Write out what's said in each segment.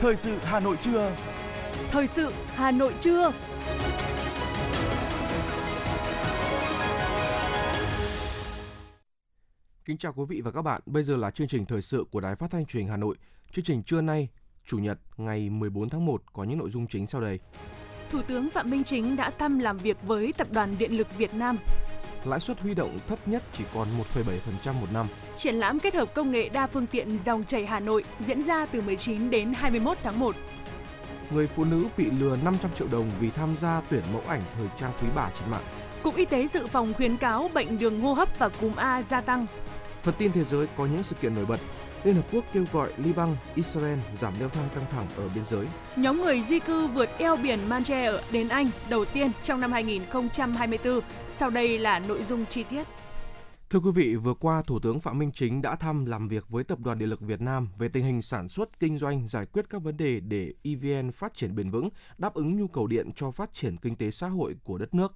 Thời sự Hà Nội trưa. Thời sự Hà Nội trưa. Kính chào quý vị và các bạn. Bây giờ là chương trình thời sự của Đài Phát thanh Truyền hình Hà Nội. Chương trình trưa nay, Chủ nhật ngày 14 tháng 1 có những nội dung chính sau đây. Thủ tướng Phạm Minh Chính đã thăm làm việc với Tập đoàn Điện lực Việt Nam. Lãi suất huy động thấp nhất chỉ còn 1,7% một năm. Triển lãm kết hợp công nghệ đa phương tiện dòng chảy Hà Nội diễn ra từ 19 đến 21 tháng 1. Người phụ nữ bị lừa 500 triệu đồng vì tham gia tuyển mẫu ảnh thời trang quý bà trên mạng. Cục Y tế dự phòng khuyến cáo bệnh đường hô hấp và cúm A gia tăng. Phần tin thế giới có những sự kiện nổi bật. Liên Hợp Quốc kêu gọi Liban, Israel giảm leo thang căng thẳng ở biên giới. Nhóm người di cư vượt eo biển Manche đến Anh đầu tiên trong năm 2024. Sau đây là nội dung chi tiết. Thưa quý vị, vừa qua Thủ tướng Phạm Minh Chính đã thăm làm việc với Tập đoàn Điện lực Việt Nam về tình hình sản xuất, kinh doanh, giải quyết các vấn đề để EVN phát triển bền vững, đáp ứng nhu cầu điện cho phát triển kinh tế xã hội của đất nước.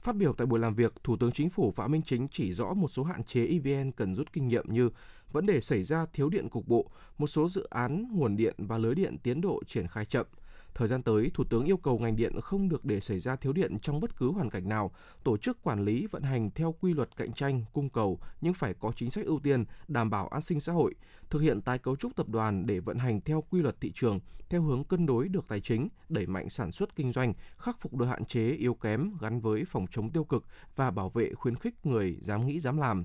Phát biểu tại buổi làm việc, Thủ tướng Chính phủ Phạm Minh Chính chỉ rõ một số hạn chế EVN cần rút kinh nghiệm như vấn đề xảy ra thiếu điện cục bộ, một số dự án nguồn điện và lưới điện tiến độ triển khai chậm. Thời gian tới, Thủ tướng yêu cầu ngành điện không được để xảy ra thiếu điện trong bất cứ hoàn cảnh nào, tổ chức quản lý vận hành theo quy luật cạnh tranh, cung cầu nhưng phải có chính sách ưu tiên, đảm bảo an sinh xã hội, thực hiện tái cấu trúc tập đoàn để vận hành theo quy luật thị trường, theo hướng cân đối được tài chính, đẩy mạnh sản xuất kinh doanh, khắc phục được hạn chế yếu kém gắn với phòng chống tiêu cực và bảo vệ khuyến khích người dám nghĩ dám làm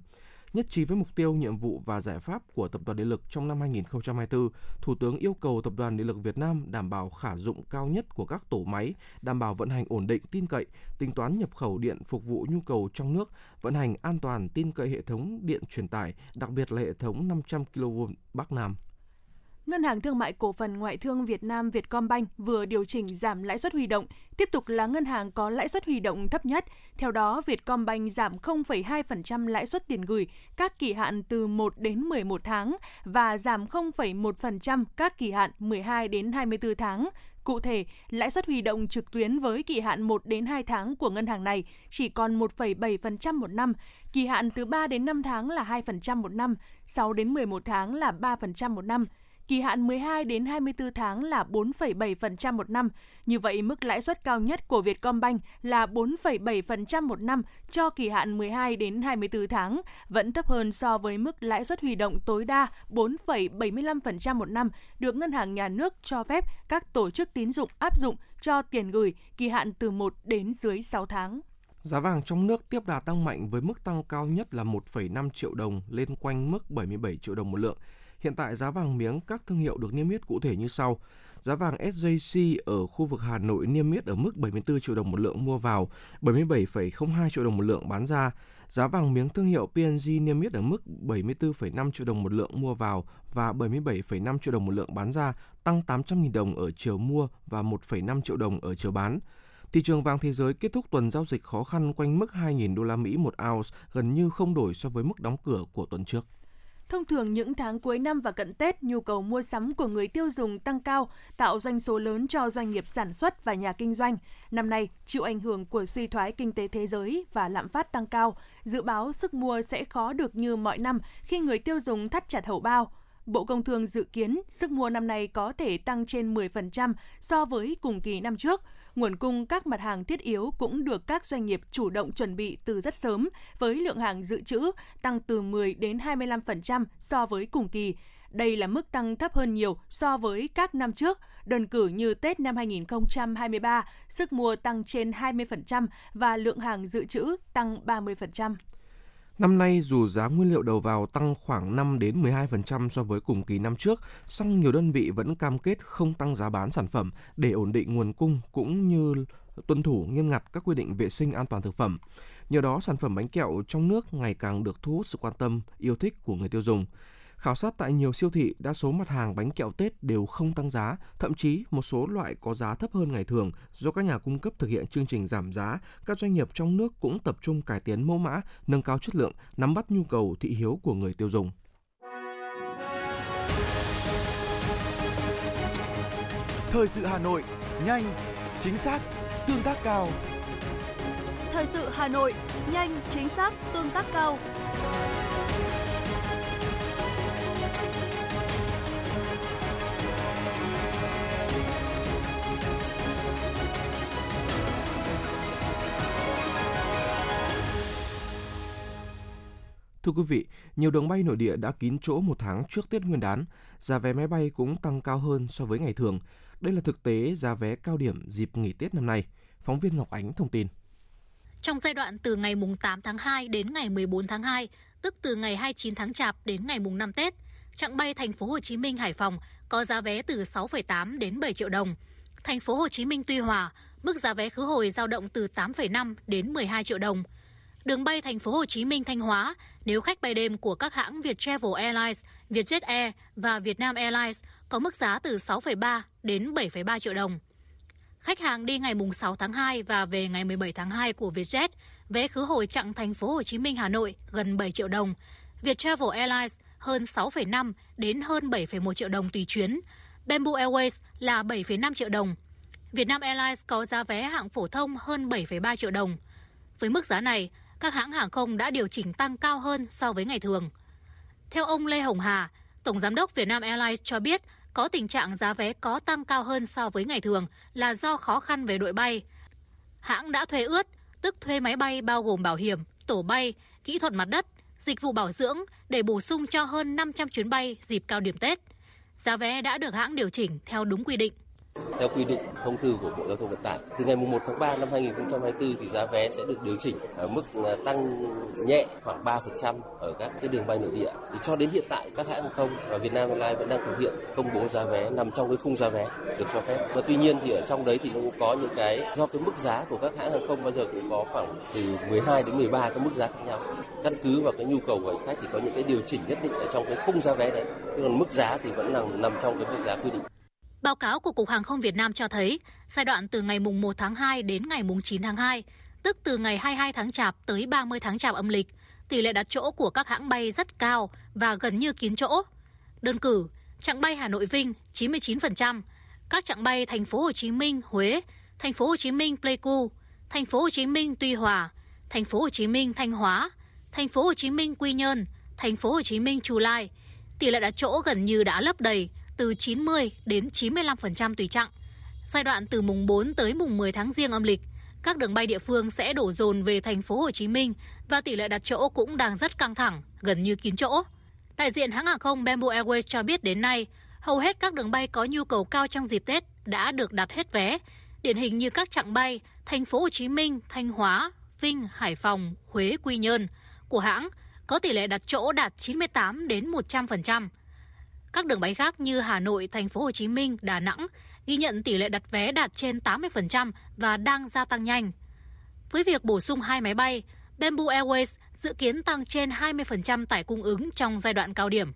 Nhất trí với mục tiêu, nhiệm vụ và giải pháp của Tập đoàn Điện lực trong năm 2024, Thủ tướng yêu cầu Tập đoàn Điện lực Việt Nam đảm bảo khả dụng cao nhất của các tổ máy, đảm bảo vận hành ổn định, tin cậy, tính toán nhập khẩu điện phục vụ nhu cầu trong nước, vận hành an toàn, tin cậy hệ thống điện truyền tải, đặc biệt là hệ thống 500 kV Bắc Nam. Ngân hàng Thương mại Cổ phần Ngoại thương Việt Nam Vietcombank vừa điều chỉnh giảm lãi suất huy động, tiếp tục là ngân hàng có lãi suất huy động thấp nhất. Theo đó, Vietcombank giảm 0,2% lãi suất tiền gửi các kỳ hạn từ 1 đến 11 tháng và giảm 0,1% các kỳ hạn 12 đến 24 tháng. Cụ thể, lãi suất huy động trực tuyến với kỳ hạn 1 đến 2 tháng của ngân hàng này chỉ còn 1,7% một năm, kỳ hạn từ 3 đến 5 tháng là 2% một năm, 6 đến 11 tháng là 3% một năm kỳ hạn 12 đến 24 tháng là 4,7% một năm. Như vậy, mức lãi suất cao nhất của Vietcombank là 4,7% một năm cho kỳ hạn 12 đến 24 tháng, vẫn thấp hơn so với mức lãi suất huy động tối đa 4,75% một năm được Ngân hàng Nhà nước cho phép các tổ chức tín dụng áp dụng cho tiền gửi kỳ hạn từ 1 đến dưới 6 tháng. Giá vàng trong nước tiếp đà tăng mạnh với mức tăng cao nhất là 1,5 triệu đồng lên quanh mức 77 triệu đồng một lượng. Hiện tại giá vàng miếng các thương hiệu được niêm yết cụ thể như sau. Giá vàng SJC ở khu vực Hà Nội niêm yết ở mức 74 triệu đồng một lượng mua vào, 77,02 triệu đồng một lượng bán ra. Giá vàng miếng thương hiệu PNG niêm yết ở mức 74,5 triệu đồng một lượng mua vào và 77,5 triệu đồng một lượng bán ra, tăng 800.000 đồng ở chiều mua và 1,5 triệu đồng ở chiều bán. Thị trường vàng thế giới kết thúc tuần giao dịch khó khăn quanh mức 2.000 đô la Mỹ một ounce, gần như không đổi so với mức đóng cửa của tuần trước. Thông thường những tháng cuối năm và cận Tết, nhu cầu mua sắm của người tiêu dùng tăng cao, tạo doanh số lớn cho doanh nghiệp sản xuất và nhà kinh doanh. Năm nay, chịu ảnh hưởng của suy thoái kinh tế thế giới và lạm phát tăng cao, dự báo sức mua sẽ khó được như mọi năm khi người tiêu dùng thắt chặt hậu bao. Bộ Công Thương dự kiến sức mua năm nay có thể tăng trên 10% so với cùng kỳ năm trước – nguồn cung các mặt hàng thiết yếu cũng được các doanh nghiệp chủ động chuẩn bị từ rất sớm với lượng hàng dự trữ tăng từ 10 đến 25% so với cùng kỳ. Đây là mức tăng thấp hơn nhiều so với các năm trước. Đơn cử như Tết năm 2023, sức mua tăng trên 20% và lượng hàng dự trữ tăng 30%. Năm nay dù giá nguyên liệu đầu vào tăng khoảng 5 đến 12% so với cùng kỳ năm trước, song nhiều đơn vị vẫn cam kết không tăng giá bán sản phẩm để ổn định nguồn cung cũng như tuân thủ nghiêm ngặt các quy định vệ sinh an toàn thực phẩm. Nhờ đó, sản phẩm bánh kẹo trong nước ngày càng được thu hút sự quan tâm, yêu thích của người tiêu dùng. Khảo sát tại nhiều siêu thị, đa số mặt hàng bánh kẹo Tết đều không tăng giá, thậm chí một số loại có giá thấp hơn ngày thường do các nhà cung cấp thực hiện chương trình giảm giá, các doanh nghiệp trong nước cũng tập trung cải tiến mẫu mã, nâng cao chất lượng, nắm bắt nhu cầu thị hiếu của người tiêu dùng. Thời sự Hà Nội, nhanh, chính xác, tương tác cao. Thời sự Hà Nội, nhanh, chính xác, tương tác cao. Thưa quý vị, nhiều đường bay nội địa đã kín chỗ một tháng trước Tết Nguyên đán, giá vé máy bay cũng tăng cao hơn so với ngày thường. Đây là thực tế giá vé cao điểm dịp nghỉ Tết năm nay. Phóng viên Ngọc Ánh thông tin. Trong giai đoạn từ ngày mùng 8 tháng 2 đến ngày 14 tháng 2, tức từ ngày 29 tháng Chạp đến ngày mùng 5 Tết, chặng bay thành phố Hồ Chí Minh Hải Phòng có giá vé từ 6,8 đến 7 triệu đồng. Thành phố Hồ Chí Minh Tuy Hòa, mức giá vé khứ hồi dao động từ 8,5 đến 12 triệu đồng. Đường bay thành phố Hồ Chí Minh Thanh Hóa, nếu khách bay đêm của các hãng Viettravel Airlines, Vietjet Air và Vietnam Airlines có mức giá từ 6,3 đến 7,3 triệu đồng. Khách hàng đi ngày mùng 6 tháng 2 và về ngày 17 tháng 2 của Vietjet, vé khứ hồi chặng thành phố Hồ Chí Minh Hà Nội gần 7 triệu đồng. Viettravel Airlines hơn 6,5 đến hơn 7,1 triệu đồng tùy chuyến. Bamboo Airways là 7,5 triệu đồng. Vietnam Airlines có giá vé hạng phổ thông hơn 7,3 triệu đồng. Với mức giá này, các hãng hàng không đã điều chỉnh tăng cao hơn so với ngày thường. Theo ông Lê Hồng Hà, Tổng Giám đốc Vietnam Airlines cho biết có tình trạng giá vé có tăng cao hơn so với ngày thường là do khó khăn về đội bay. Hãng đã thuê ướt, tức thuê máy bay bao gồm bảo hiểm, tổ bay, kỹ thuật mặt đất, dịch vụ bảo dưỡng để bổ sung cho hơn 500 chuyến bay dịp cao điểm Tết. Giá vé đã được hãng điều chỉnh theo đúng quy định. Theo quy định thông tư của Bộ Giao thông Vận tải, từ ngày 1 tháng 3 năm 2024 thì giá vé sẽ được điều chỉnh ở mức à, tăng nhẹ khoảng 3% ở các cái đường bay nội địa. Thì cho đến hiện tại các hãng hàng không và Vietnam Airlines vẫn đang thực hiện công bố giá vé nằm trong cái khung giá vé được cho phép. Và tuy nhiên thì ở trong đấy thì cũng có những cái do cái mức giá của các hãng hàng không bao giờ cũng có khoảng từ 12 đến 13 cái mức giá khác nhau. Căn cứ vào cái nhu cầu của hành khách thì có những cái điều chỉnh nhất định ở trong cái khung giá vé đấy. Còn mức giá thì vẫn nằm nằm trong cái mức giá quy định. Báo cáo của Cục Hàng không Việt Nam cho thấy, giai đoạn từ ngày mùng 1 tháng 2 đến ngày mùng 9 tháng 2, tức từ ngày 22 tháng Chạp tới 30 tháng Chạp âm lịch, tỷ lệ đặt chỗ của các hãng bay rất cao và gần như kín chỗ. Đơn cử, chặng bay Hà Nội Vinh 99%, các chặng bay thành phố Hồ Chí Minh Huế, thành phố Hồ Chí Minh Pleiku, thành phố Hồ Chí Minh Tuy Hòa, thành phố Hồ Chí Minh Thanh Hóa, thành phố Hồ Chí Minh Quy Nhơn, thành phố Hồ Chí Minh Chu Lai, tỷ lệ đặt chỗ gần như đã lấp đầy từ 90 đến 95% tùy chặng. Giai đoạn từ mùng 4 tới mùng 10 tháng riêng âm lịch, các đường bay địa phương sẽ đổ dồn về thành phố Hồ Chí Minh và tỷ lệ đặt chỗ cũng đang rất căng thẳng, gần như kín chỗ. Đại diện hãng hàng không Bamboo Airways cho biết đến nay, hầu hết các đường bay có nhu cầu cao trong dịp Tết đã được đặt hết vé, điển hình như các chặng bay thành phố Hồ Chí Minh, Thanh Hóa, Vinh, Hải Phòng, Huế, Quy Nhơn của hãng có tỷ lệ đặt chỗ đạt 98 đến 100%. Các đường bay khác như Hà Nội, Thành phố Hồ Chí Minh, Đà Nẵng ghi nhận tỷ lệ đặt vé đạt trên 80% và đang gia tăng nhanh. Với việc bổ sung hai máy bay, Bamboo Airways dự kiến tăng trên 20% tải cung ứng trong giai đoạn cao điểm.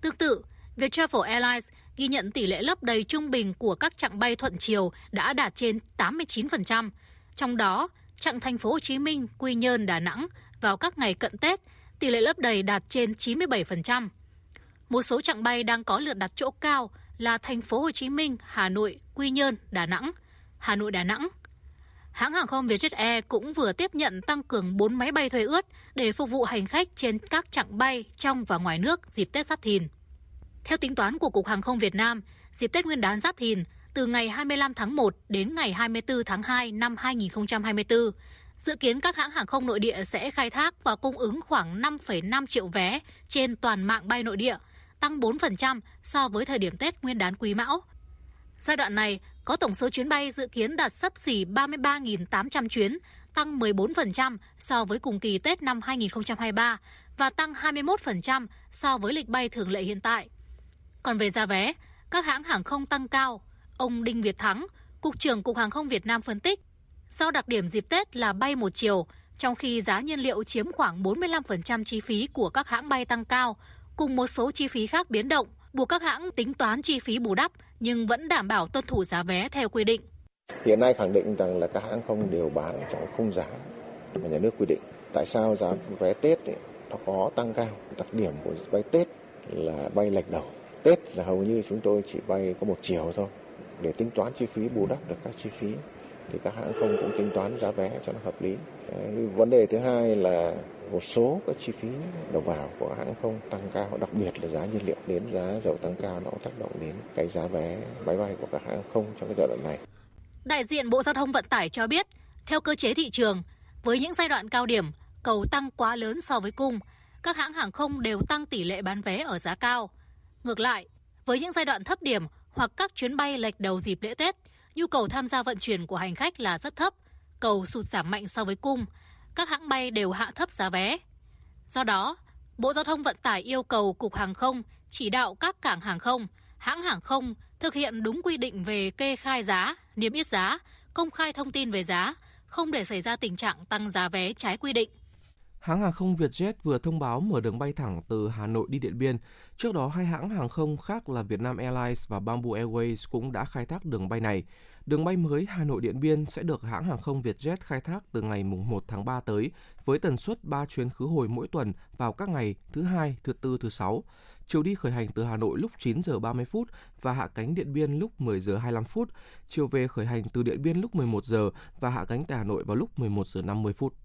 Tương tự, Viettravel Airlines ghi nhận tỷ lệ lấp đầy trung bình của các chặng bay thuận chiều đã đạt trên 89%, trong đó chặng thành phố Hồ Chí Minh, Quy Nhơn, Đà Nẵng vào các ngày cận Tết, tỷ lệ lấp đầy đạt trên 97%. Một số chặng bay đang có lượt đặt chỗ cao là thành phố Hồ Chí Minh, Hà Nội, Quy Nhơn, Đà Nẵng, Hà Nội Đà Nẵng. Hãng hàng không Vietjet Air cũng vừa tiếp nhận tăng cường 4 máy bay thuê ướt để phục vụ hành khách trên các chặng bay trong và ngoài nước dịp Tết Giáp Thìn. Theo tính toán của Cục Hàng không Việt Nam, dịp Tết Nguyên đán Giáp Thìn từ ngày 25 tháng 1 đến ngày 24 tháng 2 năm 2024, dự kiến các hãng hàng không nội địa sẽ khai thác và cung ứng khoảng 5,5 triệu vé trên toàn mạng bay nội địa – tăng 4% so với thời điểm Tết Nguyên đán Quý Mão. Giai đoạn này, có tổng số chuyến bay dự kiến đạt sấp xỉ 33.800 chuyến, tăng 14% so với cùng kỳ Tết năm 2023 và tăng 21% so với lịch bay thường lệ hiện tại. Còn về giá vé, các hãng hàng không tăng cao. Ông Đinh Việt Thắng, Cục trưởng Cục Hàng không Việt Nam phân tích, do đặc điểm dịp Tết là bay một chiều, trong khi giá nhiên liệu chiếm khoảng 45% chi phí của các hãng bay tăng cao, cùng một số chi phí khác biến động, buộc các hãng tính toán chi phí bù đắp nhưng vẫn đảm bảo tuân thủ giá vé theo quy định. Hiện nay khẳng định rằng là các hãng không đều bán trong khung giá mà nhà nước quy định. Tại sao giá vé Tết ấy, nó có tăng cao? Đặc điểm của bay Tết là bay lệch đầu. Tết là hầu như chúng tôi chỉ bay có một chiều thôi để tính toán chi phí bù đắp được các chi phí thì các hãng không cũng tính toán giá vé cho nó hợp lý. Vấn đề thứ hai là một số các chi phí đầu vào của hãng không tăng cao, đặc biệt là giá nhiên liệu đến giá dầu tăng cao nó tác động đến cái giá vé máy bay của các hãng không trong cái giai đoạn này. Đại diện Bộ Giao thông Vận tải cho biết, theo cơ chế thị trường, với những giai đoạn cao điểm, cầu tăng quá lớn so với cung, các hãng hàng không đều tăng tỷ lệ bán vé ở giá cao. Ngược lại, với những giai đoạn thấp điểm hoặc các chuyến bay lệch đầu dịp lễ Tết, nhu cầu tham gia vận chuyển của hành khách là rất thấp, cầu sụt giảm mạnh so với cung. Các hãng bay đều hạ thấp giá vé. Do đó, Bộ Giao thông Vận tải yêu cầu Cục Hàng không chỉ đạo các cảng hàng không, hãng hàng không thực hiện đúng quy định về kê khai giá, niêm yết giá, công khai thông tin về giá, không để xảy ra tình trạng tăng giá vé trái quy định. Hãng hàng không Vietjet vừa thông báo mở đường bay thẳng từ Hà Nội đi Điện Biên. Trước đó, hai hãng hàng không khác là Vietnam Airlines và Bamboo Airways cũng đã khai thác đường bay này. Đường bay mới Hà Nội Điện Biên sẽ được hãng hàng không Vietjet khai thác từ ngày 1 tháng 3 tới với tần suất 3 chuyến khứ hồi mỗi tuần vào các ngày thứ hai, thứ tư, thứ sáu. Chiều đi khởi hành từ Hà Nội lúc 9 giờ 30 phút và hạ cánh Điện Biên lúc 10 giờ 25 phút. Chiều về khởi hành từ Điện Biên lúc 11 giờ và hạ cánh tại Hà Nội vào lúc 11 giờ 50 phút.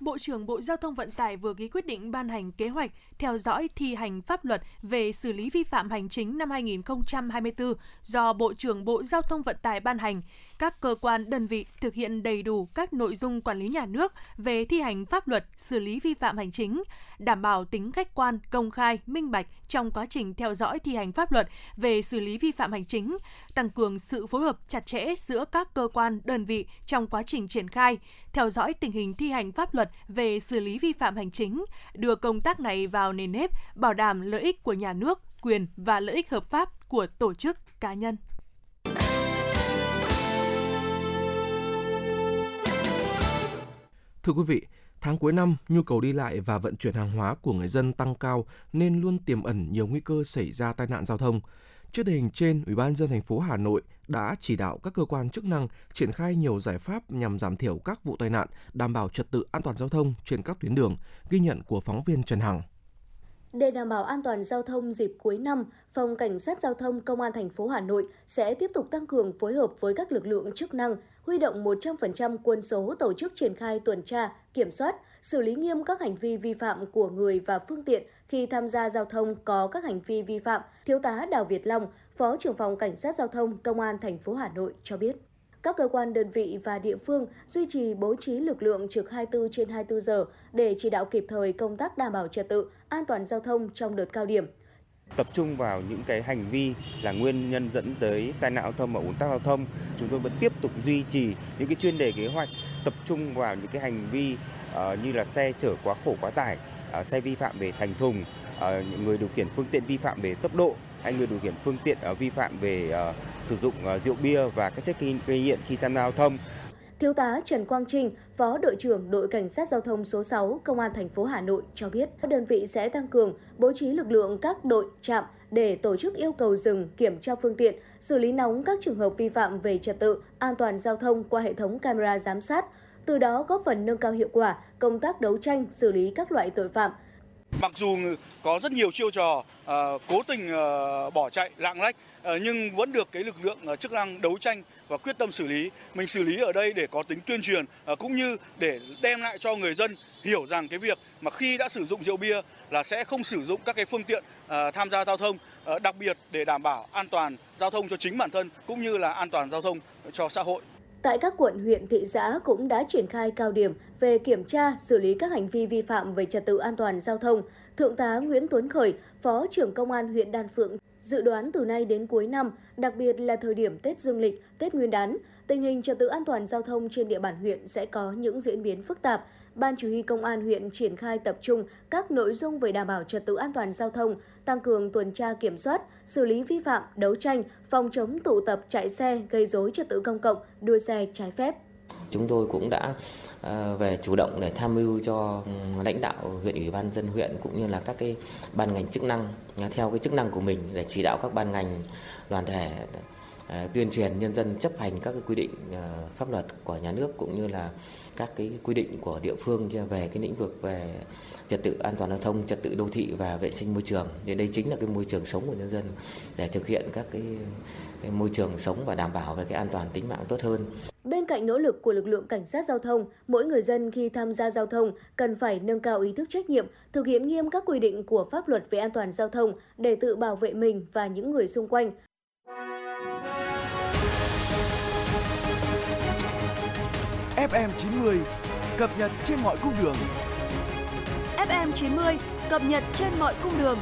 Bộ trưởng Bộ Giao thông Vận tải vừa ký quyết định ban hành kế hoạch theo dõi thi hành pháp luật về xử lý vi phạm hành chính năm 2024 do Bộ trưởng Bộ Giao thông Vận tải ban hành. Các cơ quan đơn vị thực hiện đầy đủ các nội dung quản lý nhà nước về thi hành pháp luật xử lý vi phạm hành chính, đảm bảo tính khách quan, công khai, minh bạch trong quá trình theo dõi thi hành pháp luật về xử lý vi phạm hành chính, tăng cường sự phối hợp chặt chẽ giữa các cơ quan, đơn vị trong quá trình triển khai, theo dõi tình hình thi hành pháp luật về xử lý vi phạm hành chính, đưa công tác này vào nền nếp, bảo đảm lợi ích của nhà nước, quyền và lợi ích hợp pháp của tổ chức, cá nhân. Thưa quý vị, tháng cuối năm, nhu cầu đi lại và vận chuyển hàng hóa của người dân tăng cao nên luôn tiềm ẩn nhiều nguy cơ xảy ra tai nạn giao thông. Trước tình hình trên, Ủy ban dân thành phố Hà Nội đã chỉ đạo các cơ quan chức năng triển khai nhiều giải pháp nhằm giảm thiểu các vụ tai nạn, đảm bảo trật tự an toàn giao thông trên các tuyến đường, ghi nhận của phóng viên Trần Hằng. Để đảm bảo an toàn giao thông dịp cuối năm, Phòng Cảnh sát Giao thông Công an thành phố Hà Nội sẽ tiếp tục tăng cường phối hợp với các lực lượng chức năng, huy động 100% quân số tổ chức triển khai tuần tra, kiểm soát, xử lý nghiêm các hành vi vi phạm của người và phương tiện khi tham gia giao thông có các hành vi vi phạm, Thiếu tá Đào Việt Long, Phó trưởng phòng Cảnh sát Giao thông Công an thành phố Hà Nội cho biết các cơ quan đơn vị và địa phương duy trì bố trí lực lượng trực 24 trên 24 giờ để chỉ đạo kịp thời công tác đảm bảo trật tự, an toàn giao thông trong đợt cao điểm. Tập trung vào những cái hành vi là nguyên nhân dẫn tới tai nạn giao thông và ủn tắc giao thông, chúng tôi vẫn tiếp tục duy trì những cái chuyên đề kế hoạch tập trung vào những cái hành vi uh, như là xe chở quá khổ quá tải, uh, xe vi phạm về thành thùng, uh, những người điều khiển phương tiện vi phạm về tốc độ hay người điều khiển phương tiện uh, vi phạm về uh, sử dụng uh, rượu bia và các chất gây nghiện khi tham gia giao thông. Thiếu tá Trần Quang Trinh, Phó đội trưởng đội cảnh sát giao thông số 6 Công an thành phố Hà Nội cho biết, các đơn vị sẽ tăng cường bố trí lực lượng các đội trạm để tổ chức yêu cầu dừng, kiểm tra phương tiện, xử lý nóng các trường hợp vi phạm về trật tự, an toàn giao thông qua hệ thống camera giám sát, từ đó góp phần nâng cao hiệu quả công tác đấu tranh xử lý các loại tội phạm, Mặc dù có rất nhiều chiêu trò uh, cố tình uh, bỏ chạy lạng lách uh, nhưng vẫn được cái lực lượng uh, chức năng đấu tranh và quyết tâm xử lý. Mình xử lý ở đây để có tính tuyên truyền à, cũng như để đem lại cho người dân hiểu rằng cái việc mà khi đã sử dụng rượu bia là sẽ không sử dụng các cái phương tiện à, tham gia giao thông, à, đặc biệt để đảm bảo an toàn giao thông cho chính bản thân cũng như là an toàn giao thông cho xã hội. Tại các quận huyện thị xã cũng đã triển khai cao điểm về kiểm tra, xử lý các hành vi vi phạm về trật tự an toàn giao thông. Thượng tá Nguyễn Tuấn Khởi, Phó trưởng Công an huyện Đan Phượng dự đoán từ nay đến cuối năm, đặc biệt là thời điểm Tết Dương lịch, Tết Nguyên đán, tình hình trật tự an toàn giao thông trên địa bàn huyện sẽ có những diễn biến phức tạp. Ban Chỉ huy Công an huyện triển khai tập trung các nội dung về đảm bảo trật tự an toàn giao thông, tăng cường tuần tra kiểm soát, xử lý vi phạm, đấu tranh, phòng chống tụ tập chạy xe gây dối trật tự công cộng, đua xe trái phép. Chúng tôi cũng đã à, về chủ động để tham mưu cho ừ, lãnh đạo huyện ủy ban dân huyện cũng như là các cái ban ngành chức năng à, theo cái chức năng của mình để chỉ đạo các ban ngành đoàn thể à, tuyên truyền nhân dân chấp hành các cái quy định pháp luật của nhà nước cũng như là các cái quy định của địa phương về cái lĩnh vực về trật tự an toàn giao thông, trật tự đô thị và vệ sinh môi trường. Thì đây chính là cái môi trường sống của nhân dân để thực hiện các cái, cái môi trường sống và đảm bảo về cái an toàn tính mạng tốt hơn. Bên cạnh nỗ lực của lực lượng cảnh sát giao thông, mỗi người dân khi tham gia giao thông cần phải nâng cao ý thức trách nhiệm, thực hiện nghiêm các quy định của pháp luật về an toàn giao thông để tự bảo vệ mình và những người xung quanh. FM 90 cập nhật trên mọi cung đường FM 90 cập nhật trên mọi cung đường.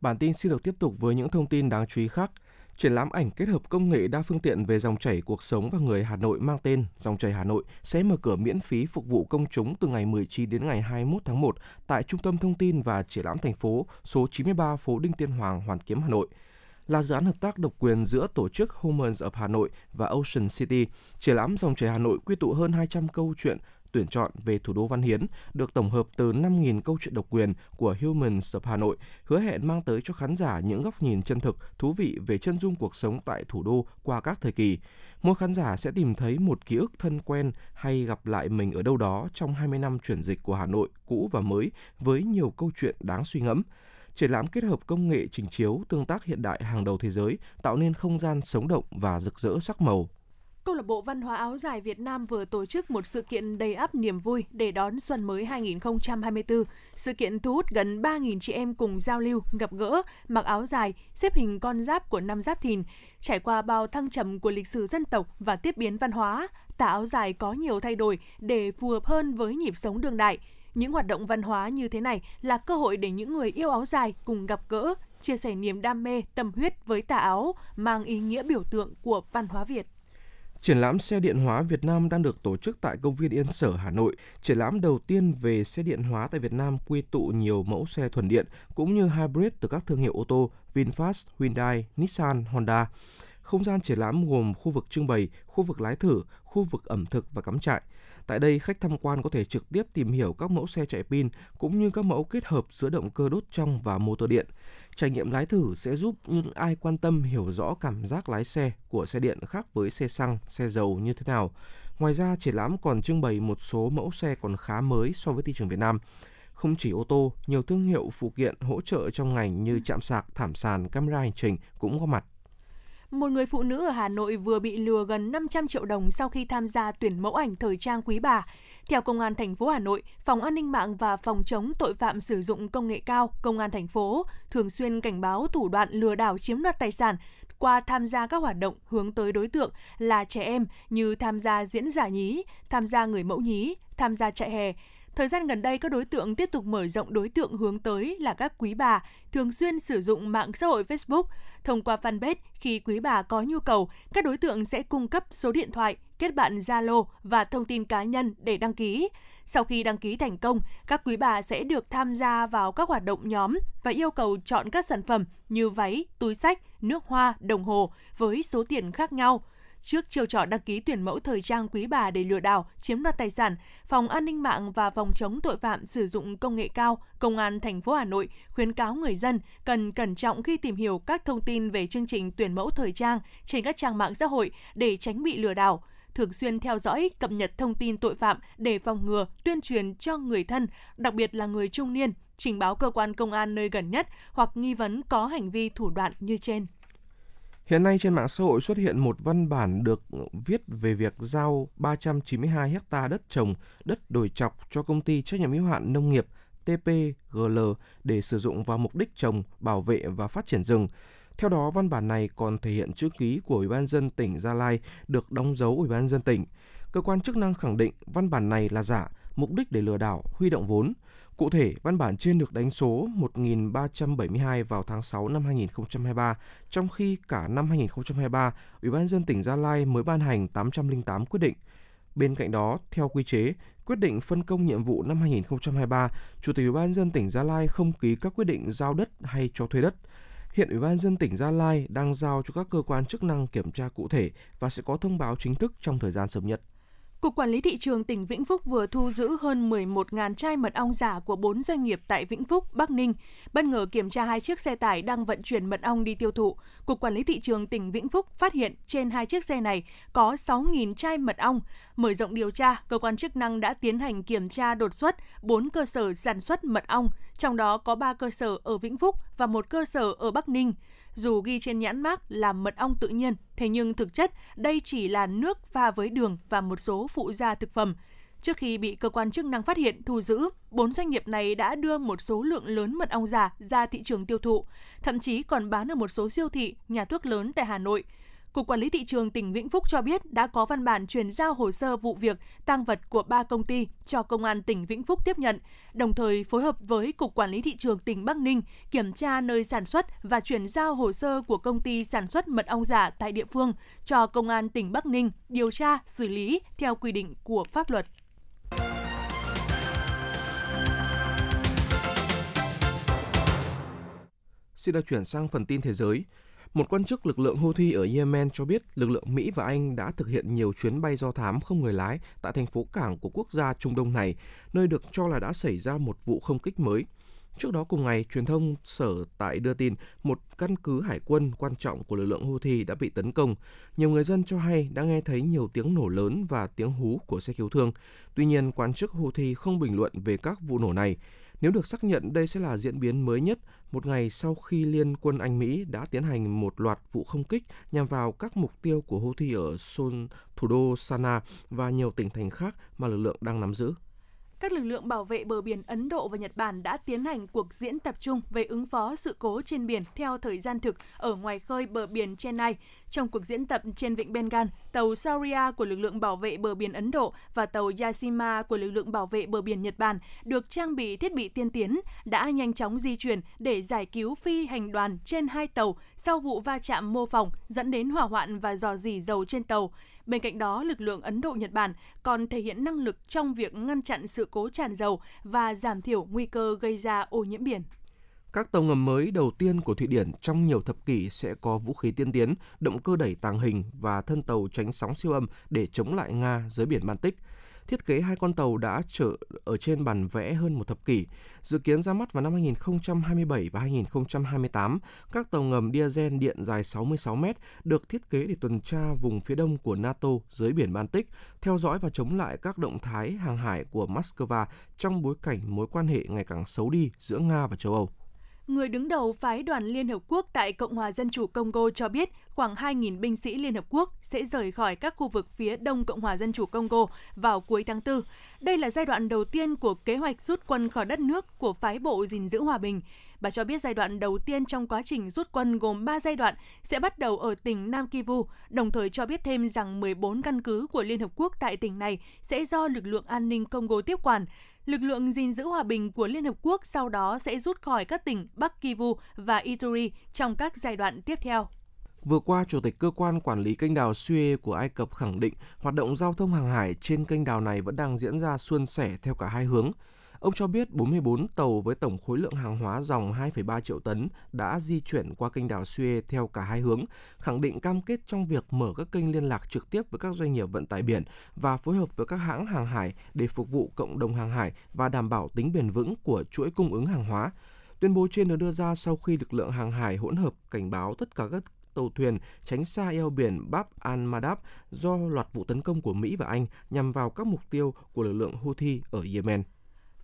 Bản tin xin được tiếp tục với những thông tin đáng chú ý khác. Triển lãm ảnh kết hợp công nghệ đa phương tiện về dòng chảy cuộc sống và người Hà Nội mang tên Dòng chảy Hà Nội sẽ mở cửa miễn phí phục vụ công chúng từ ngày 19 đến ngày 21 tháng 1 tại Trung tâm Thông tin và Triển lãm thành phố số 93 phố Đinh Tiên Hoàng, Hoàn Kiếm, Hà Nội là dự án hợp tác độc quyền giữa tổ chức Humans of Hà Nội và Ocean City. Triển lãm Dòng chảy Hà Nội quy tụ hơn 200 câu chuyện tuyển chọn về thủ đô văn hiến được tổng hợp từ 5.000 câu chuyện độc quyền của Humans of Hà Nội, hứa hẹn mang tới cho khán giả những góc nhìn chân thực, thú vị về chân dung cuộc sống tại thủ đô qua các thời kỳ. Mỗi khán giả sẽ tìm thấy một ký ức thân quen hay gặp lại mình ở đâu đó trong 20 năm chuyển dịch của Hà Nội cũ và mới với nhiều câu chuyện đáng suy ngẫm. Triển lãm kết hợp công nghệ trình chiếu tương tác hiện đại hàng đầu thế giới, tạo nên không gian sống động và rực rỡ sắc màu. Câu lạc bộ Văn hóa áo dài Việt Nam vừa tổ chức một sự kiện đầy ắp niềm vui để đón xuân mới 2024. Sự kiện thu hút gần 3.000 chị em cùng giao lưu, gặp gỡ, mặc áo dài, xếp hình con giáp của năm giáp thìn. Trải qua bao thăng trầm của lịch sử dân tộc và tiếp biến văn hóa, tà áo dài có nhiều thay đổi để phù hợp hơn với nhịp sống đương đại. Những hoạt động văn hóa như thế này là cơ hội để những người yêu áo dài cùng gặp gỡ, chia sẻ niềm đam mê, tâm huyết với tà áo, mang ý nghĩa biểu tượng của văn hóa Việt. Triển lãm xe điện hóa Việt Nam đang được tổ chức tại công viên Yên Sở, Hà Nội. Triển lãm đầu tiên về xe điện hóa tại Việt Nam quy tụ nhiều mẫu xe thuần điện cũng như hybrid từ các thương hiệu ô tô VinFast, Hyundai, Nissan, Honda. Không gian triển lãm gồm khu vực trưng bày, khu vực lái thử, khu vực ẩm thực và cắm trại. Tại đây, khách tham quan có thể trực tiếp tìm hiểu các mẫu xe chạy pin cũng như các mẫu kết hợp giữa động cơ đốt trong và motor điện. Trải nghiệm lái thử sẽ giúp những ai quan tâm hiểu rõ cảm giác lái xe của xe điện khác với xe xăng, xe dầu như thế nào. Ngoài ra, triển lãm còn trưng bày một số mẫu xe còn khá mới so với thị trường Việt Nam. Không chỉ ô tô, nhiều thương hiệu phụ kiện hỗ trợ trong ngành như chạm sạc, thảm sàn, camera hành trình cũng có mặt. Một người phụ nữ ở Hà Nội vừa bị lừa gần 500 triệu đồng sau khi tham gia tuyển mẫu ảnh thời trang quý bà. Theo Công an thành phố Hà Nội, Phòng An ninh mạng và Phòng chống tội phạm sử dụng công nghệ cao Công an thành phố thường xuyên cảnh báo thủ đoạn lừa đảo chiếm đoạt tài sản qua tham gia các hoạt động hướng tới đối tượng là trẻ em như tham gia diễn giả nhí, tham gia người mẫu nhí, tham gia chạy hè. Thời gian gần đây, các đối tượng tiếp tục mở rộng đối tượng hướng tới là các quý bà thường xuyên sử dụng mạng xã hội Facebook. Thông qua fanpage, khi quý bà có nhu cầu, các đối tượng sẽ cung cấp số điện thoại, kết bạn Zalo và thông tin cá nhân để đăng ký. Sau khi đăng ký thành công, các quý bà sẽ được tham gia vào các hoạt động nhóm và yêu cầu chọn các sản phẩm như váy, túi sách, nước hoa, đồng hồ với số tiền khác nhau. Trước chiêu trò đăng ký tuyển mẫu thời trang quý bà để lừa đảo, chiếm đoạt tài sản, Phòng An ninh mạng và Phòng chống tội phạm sử dụng công nghệ cao, Công an thành phố Hà Nội khuyến cáo người dân cần cẩn trọng khi tìm hiểu các thông tin về chương trình tuyển mẫu thời trang trên các trang mạng xã hội để tránh bị lừa đảo thường xuyên theo dõi, cập nhật thông tin tội phạm để phòng ngừa, tuyên truyền cho người thân, đặc biệt là người trung niên, trình báo cơ quan công an nơi gần nhất hoặc nghi vấn có hành vi thủ đoạn như trên. Hiện nay trên mạng xã hội xuất hiện một văn bản được viết về việc giao 392 ha đất trồng, đất đồi chọc cho công ty trách nhiệm hữu hạn nông nghiệp TPGL để sử dụng vào mục đích trồng, bảo vệ và phát triển rừng. Theo đó, văn bản này còn thể hiện chữ ký của Ủy ban dân tỉnh Gia Lai được đóng dấu Ủy ban dân tỉnh. Cơ quan chức năng khẳng định văn bản này là giả, mục đích để lừa đảo, huy động vốn. Cụ thể, văn bản trên được đánh số 1372 vào tháng 6 năm 2023, trong khi cả năm 2023, Ủy ban dân tỉnh Gia Lai mới ban hành 808 quyết định. Bên cạnh đó, theo quy chế, quyết định phân công nhiệm vụ năm 2023, Chủ tịch Ủy ban dân tỉnh Gia Lai không ký các quyết định giao đất hay cho thuê đất. Hiện Ủy ban dân tỉnh Gia Lai đang giao cho các cơ quan chức năng kiểm tra cụ thể và sẽ có thông báo chính thức trong thời gian sớm nhất. Cục Quản lý Thị trường tỉnh Vĩnh Phúc vừa thu giữ hơn 11.000 chai mật ong giả của 4 doanh nghiệp tại Vĩnh Phúc, Bắc Ninh. Bất ngờ kiểm tra hai chiếc xe tải đang vận chuyển mật ong đi tiêu thụ. Cục Quản lý Thị trường tỉnh Vĩnh Phúc phát hiện trên hai chiếc xe này có 6.000 chai mật ong. Mở rộng điều tra, cơ quan chức năng đã tiến hành kiểm tra đột xuất 4 cơ sở sản xuất mật ong, trong đó có 3 cơ sở ở Vĩnh Phúc và một cơ sở ở Bắc Ninh. Dù ghi trên nhãn mác là mật ong tự nhiên, thế nhưng thực chất đây chỉ là nước pha với đường và một số phụ gia thực phẩm. Trước khi bị cơ quan chức năng phát hiện thu giữ, bốn doanh nghiệp này đã đưa một số lượng lớn mật ong giả ra thị trường tiêu thụ, thậm chí còn bán ở một số siêu thị, nhà thuốc lớn tại Hà Nội. Cục Quản lý Thị trường tỉnh Vĩnh Phúc cho biết đã có văn bản chuyển giao hồ sơ vụ việc tăng vật của ba công ty cho Công an tỉnh Vĩnh Phúc tiếp nhận, đồng thời phối hợp với Cục Quản lý Thị trường tỉnh Bắc Ninh kiểm tra nơi sản xuất và chuyển giao hồ sơ của công ty sản xuất mật ong giả tại địa phương cho Công an tỉnh Bắc Ninh điều tra, xử lý theo quy định của pháp luật. Xin được chuyển sang phần tin thế giới. Một quan chức lực lượng Houthi ở Yemen cho biết lực lượng Mỹ và Anh đã thực hiện nhiều chuyến bay do thám không người lái tại thành phố cảng của quốc gia Trung Đông này, nơi được cho là đã xảy ra một vụ không kích mới. Trước đó cùng ngày, truyền thông sở tại đưa tin một căn cứ hải quân quan trọng của lực lượng Houthi đã bị tấn công. Nhiều người dân cho hay đã nghe thấy nhiều tiếng nổ lớn và tiếng hú của xe cứu thương. Tuy nhiên, quan chức Houthi không bình luận về các vụ nổ này. Nếu được xác nhận đây sẽ là diễn biến mới nhất một ngày sau khi Liên quân Anh Mỹ đã tiến hành một loạt vụ không kích nhằm vào các mục tiêu của Houthi ở Sol, thủ đô Sana và nhiều tỉnh thành khác mà lực lượng đang nắm giữ các lực lượng bảo vệ bờ biển Ấn Độ và Nhật Bản đã tiến hành cuộc diễn tập trung về ứng phó sự cố trên biển theo thời gian thực ở ngoài khơi bờ biển Chennai. Trong cuộc diễn tập trên vịnh Bengal, tàu Sauria của lực lượng bảo vệ bờ biển Ấn Độ và tàu Yashima của lực lượng bảo vệ bờ biển Nhật Bản được trang bị thiết bị tiên tiến đã nhanh chóng di chuyển để giải cứu phi hành đoàn trên hai tàu sau vụ va chạm mô phỏng dẫn đến hỏa hoạn và dò dỉ dầu trên tàu. Bên cạnh đó, lực lượng Ấn Độ-Nhật Bản còn thể hiện năng lực trong việc ngăn chặn sự cố tràn dầu và giảm thiểu nguy cơ gây ra ô nhiễm biển. Các tàu ngầm mới đầu tiên của Thụy Điển trong nhiều thập kỷ sẽ có vũ khí tiên tiến, động cơ đẩy tàng hình và thân tàu tránh sóng siêu âm để chống lại Nga dưới biển Baltic – Thiết kế hai con tàu đã trở ở trên bản vẽ hơn một thập kỷ. Dự kiến ra mắt vào năm 2027 và 2028, các tàu ngầm diesel điện dài 66 mét được thiết kế để tuần tra vùng phía đông của NATO dưới biển Baltic, theo dõi và chống lại các động thái hàng hải của Moscow trong bối cảnh mối quan hệ ngày càng xấu đi giữa Nga và châu Âu. Người đứng đầu phái đoàn Liên Hợp Quốc tại Cộng hòa Dân chủ Congo cho biết khoảng 2.000 binh sĩ Liên Hợp Quốc sẽ rời khỏi các khu vực phía đông Cộng hòa Dân chủ Congo vào cuối tháng 4. Đây là giai đoạn đầu tiên của kế hoạch rút quân khỏi đất nước của phái bộ gìn giữ hòa bình. Bà cho biết giai đoạn đầu tiên trong quá trình rút quân gồm 3 giai đoạn sẽ bắt đầu ở tỉnh Nam Kivu, đồng thời cho biết thêm rằng 14 căn cứ của Liên Hợp Quốc tại tỉnh này sẽ do lực lượng an ninh Congo tiếp quản lực lượng gìn giữ hòa bình của Liên Hợp Quốc sau đó sẽ rút khỏi các tỉnh Bắc Kivu và Ituri trong các giai đoạn tiếp theo. Vừa qua, Chủ tịch Cơ quan Quản lý kênh đào Suez của Ai Cập khẳng định hoạt động giao thông hàng hải trên kênh đào này vẫn đang diễn ra suôn sẻ theo cả hai hướng – Ông cho biết 44 tàu với tổng khối lượng hàng hóa dòng 2,3 triệu tấn đã di chuyển qua kênh đảo Suez theo cả hai hướng, khẳng định cam kết trong việc mở các kênh liên lạc trực tiếp với các doanh nghiệp vận tải biển và phối hợp với các hãng hàng hải để phục vụ cộng đồng hàng hải và đảm bảo tính bền vững của chuỗi cung ứng hàng hóa. Tuyên bố trên được đưa ra sau khi lực lượng hàng hải hỗn hợp cảnh báo tất cả các tàu thuyền tránh xa eo biển Bab al-Madab do loạt vụ tấn công của Mỹ và Anh nhằm vào các mục tiêu của lực lượng Houthi ở Yemen.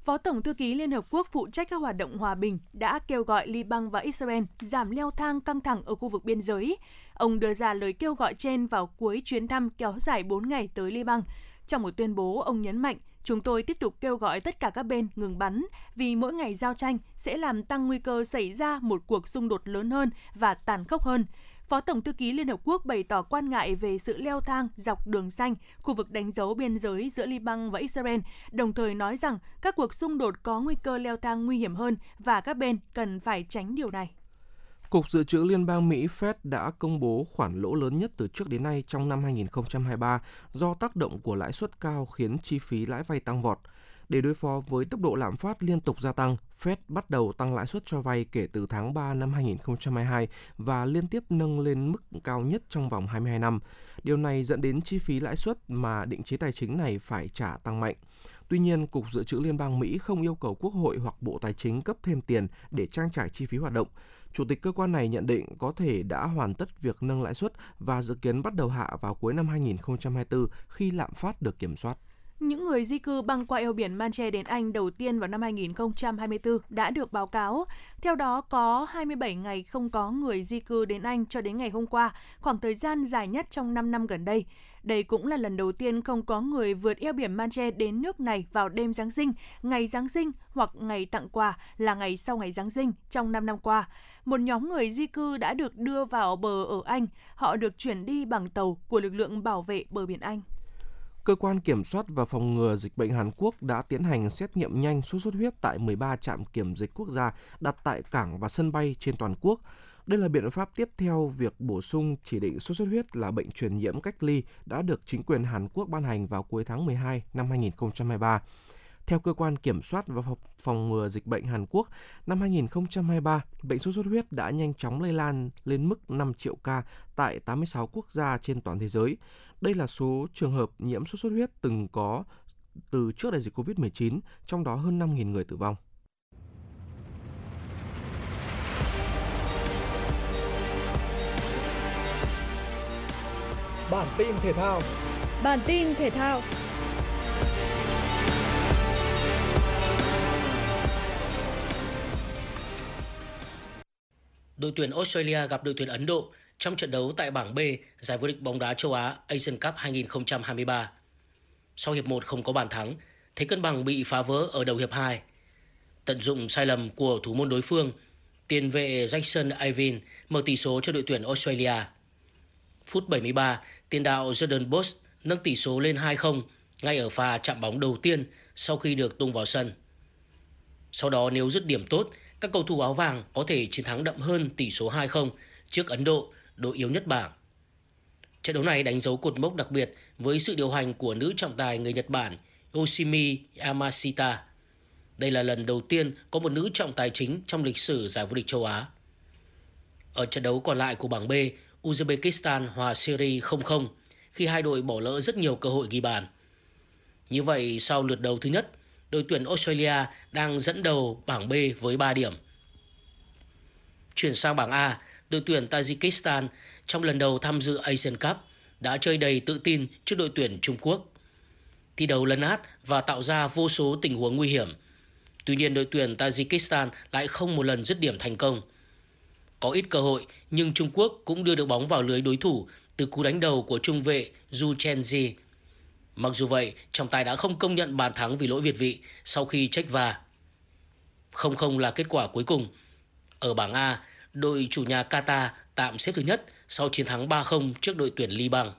Phó Tổng Thư ký Liên Hợp Quốc phụ trách các hoạt động hòa bình đã kêu gọi Liban và Israel giảm leo thang căng thẳng ở khu vực biên giới. Ông đưa ra lời kêu gọi trên vào cuối chuyến thăm kéo dài 4 ngày tới Liban. Trong một tuyên bố, ông nhấn mạnh, chúng tôi tiếp tục kêu gọi tất cả các bên ngừng bắn vì mỗi ngày giao tranh sẽ làm tăng nguy cơ xảy ra một cuộc xung đột lớn hơn và tàn khốc hơn. Phó Tổng thư ký Liên Hợp Quốc bày tỏ quan ngại về sự leo thang dọc đường xanh, khu vực đánh dấu biên giới giữa Liban và Israel, đồng thời nói rằng các cuộc xung đột có nguy cơ leo thang nguy hiểm hơn và các bên cần phải tránh điều này. Cục Dự trữ Liên bang Mỹ Fed đã công bố khoản lỗ lớn nhất từ trước đến nay trong năm 2023 do tác động của lãi suất cao khiến chi phí lãi vay tăng vọt. Để đối phó với tốc độ lạm phát liên tục gia tăng, Fed bắt đầu tăng lãi suất cho vay kể từ tháng 3 năm 2022 và liên tiếp nâng lên mức cao nhất trong vòng 22 năm. Điều này dẫn đến chi phí lãi suất mà định chế tài chính này phải trả tăng mạnh. Tuy nhiên, Cục Dự trữ Liên bang Mỹ không yêu cầu Quốc hội hoặc Bộ Tài chính cấp thêm tiền để trang trải chi phí hoạt động. Chủ tịch cơ quan này nhận định có thể đã hoàn tất việc nâng lãi suất và dự kiến bắt đầu hạ vào cuối năm 2024 khi lạm phát được kiểm soát. Những người di cư băng qua eo biển Manche đến Anh đầu tiên vào năm 2024 đã được báo cáo. Theo đó, có 27 ngày không có người di cư đến Anh cho đến ngày hôm qua, khoảng thời gian dài nhất trong 5 năm gần đây. Đây cũng là lần đầu tiên không có người vượt eo biển Manche đến nước này vào đêm Giáng sinh, ngày Giáng sinh hoặc ngày tặng quà là ngày sau ngày Giáng sinh trong 5 năm qua. Một nhóm người di cư đã được đưa vào bờ ở Anh. Họ được chuyển đi bằng tàu của lực lượng bảo vệ bờ biển Anh. Cơ quan Kiểm soát và Phòng ngừa Dịch bệnh Hàn Quốc đã tiến hành xét nghiệm nhanh sốt xuất huyết tại 13 trạm kiểm dịch quốc gia đặt tại cảng và sân bay trên toàn quốc. Đây là biện pháp tiếp theo việc bổ sung chỉ định sốt xuất huyết là bệnh truyền nhiễm cách ly đã được chính quyền Hàn Quốc ban hành vào cuối tháng 12 năm 2023. Theo cơ quan kiểm soát và phòng ngừa dịch bệnh Hàn Quốc, năm 2023, bệnh sốt xuất huyết đã nhanh chóng lây lan lên mức 5 triệu ca tại 86 quốc gia trên toàn thế giới. Đây là số trường hợp nhiễm sốt xuất huyết từng có từ trước đại dịch COVID-19, trong đó hơn 5.000 người tử vong. Bản tin thể thao Bản tin thể thao Đội tuyển Australia gặp đội tuyển Ấn Độ trong trận đấu tại bảng B giải vô địch bóng đá châu Á Asian Cup 2023. Sau hiệp 1 không có bàn thắng, thế cân bằng bị phá vỡ ở đầu hiệp 2. Tận dụng sai lầm của thủ môn đối phương, tiền vệ Jackson Irvine mở tỷ số cho đội tuyển Australia. Phút 73, tiền đạo Jordan Bosch nâng tỷ số lên 2-0 ngay ở pha chạm bóng đầu tiên sau khi được tung vào sân. Sau đó nếu dứt điểm tốt, các cầu thủ áo vàng có thể chiến thắng đậm hơn tỷ số 2-0 trước Ấn Độ, đội yếu nhất bảng. Trận đấu này đánh dấu cột mốc đặc biệt với sự điều hành của nữ trọng tài người Nhật Bản Yoshimi Yamashita. Đây là lần đầu tiên có một nữ trọng tài chính trong lịch sử giải vô địch châu Á. Ở trận đấu còn lại của bảng B, Uzbekistan hòa Syria 0-0 khi hai đội bỏ lỡ rất nhiều cơ hội ghi bàn. Như vậy, sau lượt đầu thứ nhất, đội tuyển Australia đang dẫn đầu bảng B với 3 điểm. Chuyển sang bảng A, đội tuyển Tajikistan trong lần đầu tham dự Asian Cup đã chơi đầy tự tin trước đội tuyển Trung Quốc. Thi đấu lấn át và tạo ra vô số tình huống nguy hiểm. Tuy nhiên đội tuyển Tajikistan lại không một lần dứt điểm thành công. Có ít cơ hội nhưng Trung Quốc cũng đưa được bóng vào lưới đối thủ từ cú đánh đầu của trung vệ Zhu Chenji. Mặc dù vậy, trọng tài đã không công nhận bàn thắng vì lỗi việt vị sau khi trách va. 0-0 là kết quả cuối cùng. Ở bảng A, đội chủ nhà Qatar tạm xếp thứ nhất sau chiến thắng 3-0 trước đội tuyển Liban.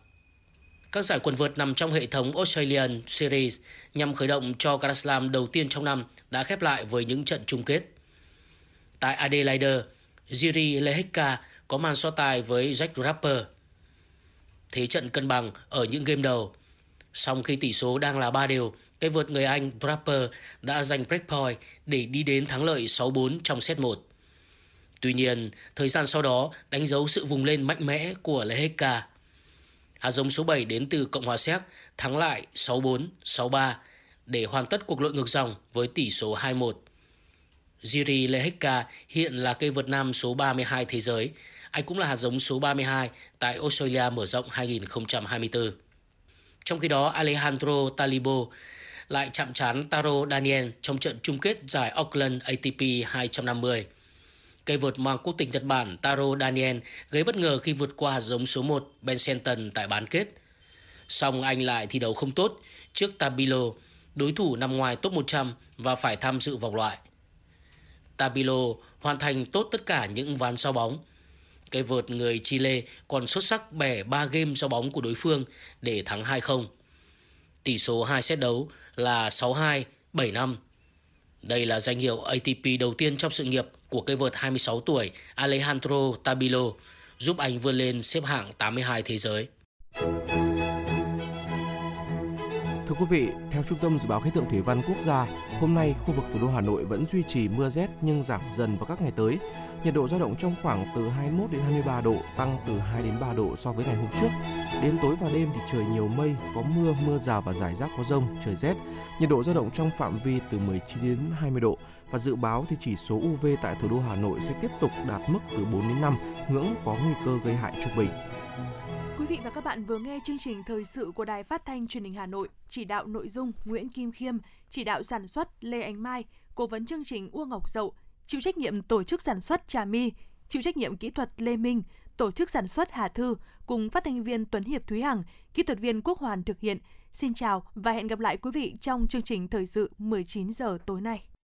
Các giải quần vợt nằm trong hệ thống Australian Series nhằm khởi động cho Grand Slam đầu tiên trong năm đã khép lại với những trận chung kết. Tại Adelaide, Jiri Lehecka có màn so tài với Jack Draper. Thế trận cân bằng ở những game đầu. Song khi tỷ số đang là 3 đều, cây vượt người Anh Draper đã giành breakpoint để đi đến thắng lợi 6-4 trong set 1. Tuy nhiên, thời gian sau đó đánh dấu sự vùng lên mạnh mẽ của Lehecka. Hạt giống số 7 đến từ Cộng hòa Séc thắng lại 6-4, 6-3 để hoàn tất cuộc lội ngược dòng với tỷ số 2-1. Jiri Lehecka hiện là cây vượt nam số 32 thế giới. Anh cũng là hạt giống số 32 tại Australia mở rộng 2024. Trong khi đó, Alejandro Talibo lại chạm trán Taro Daniel trong trận chung kết giải Auckland ATP 250. Cây vợt mang quốc tịch Nhật Bản Taro Daniel gây bất ngờ khi vượt qua hạt giống số 1 Ben tại bán kết. Song anh lại thi đấu không tốt trước Tabilo, đối thủ nằm ngoài top 100 và phải tham dự vòng loại. Tabilo hoàn thành tốt tất cả những ván sau bóng. Cây vợt người Chile còn xuất sắc bẻ 3 game sau bóng của đối phương để thắng 2-0. Tỷ số 2 set đấu là 6-2, 7-5. Đây là danh hiệu ATP đầu tiên trong sự nghiệp của cây vợt 26 tuổi Alejandro Tabilo, giúp anh vươn lên xếp hạng 82 thế giới. Thưa quý vị, theo Trung tâm Dự báo Khí tượng Thủy văn Quốc gia, hôm nay khu vực thủ đô Hà Nội vẫn duy trì mưa rét nhưng giảm dần vào các ngày tới. Nhiệt độ dao động trong khoảng từ 21 đến 23 độ, tăng từ 2 đến 3 độ so với ngày hôm trước. Đến tối và đêm thì trời nhiều mây, có mưa, mưa rào và rải rác có rông, trời rét. Nhiệt độ dao động trong phạm vi từ 19 đến 20 độ và dự báo thì chỉ số UV tại thủ đô Hà Nội sẽ tiếp tục đạt mức từ 4 đến 5, ngưỡng có nguy cơ gây hại trung bình. Quý vị và các bạn vừa nghe chương trình thời sự của Đài Phát thanh Truyền hình Hà Nội, chỉ đạo nội dung Nguyễn Kim Khiêm, chỉ đạo sản xuất Lê Ánh Mai, cố vấn chương trình Uông Ngọc Dậu, chịu trách nhiệm tổ chức sản xuất Trà my chịu trách nhiệm kỹ thuật Lê Minh, tổ chức sản xuất Hà Thư cùng phát thanh viên Tuấn Hiệp Thúy Hằng, kỹ thuật viên Quốc Hoàn thực hiện. Xin chào và hẹn gặp lại quý vị trong chương trình thời sự 19 giờ tối nay.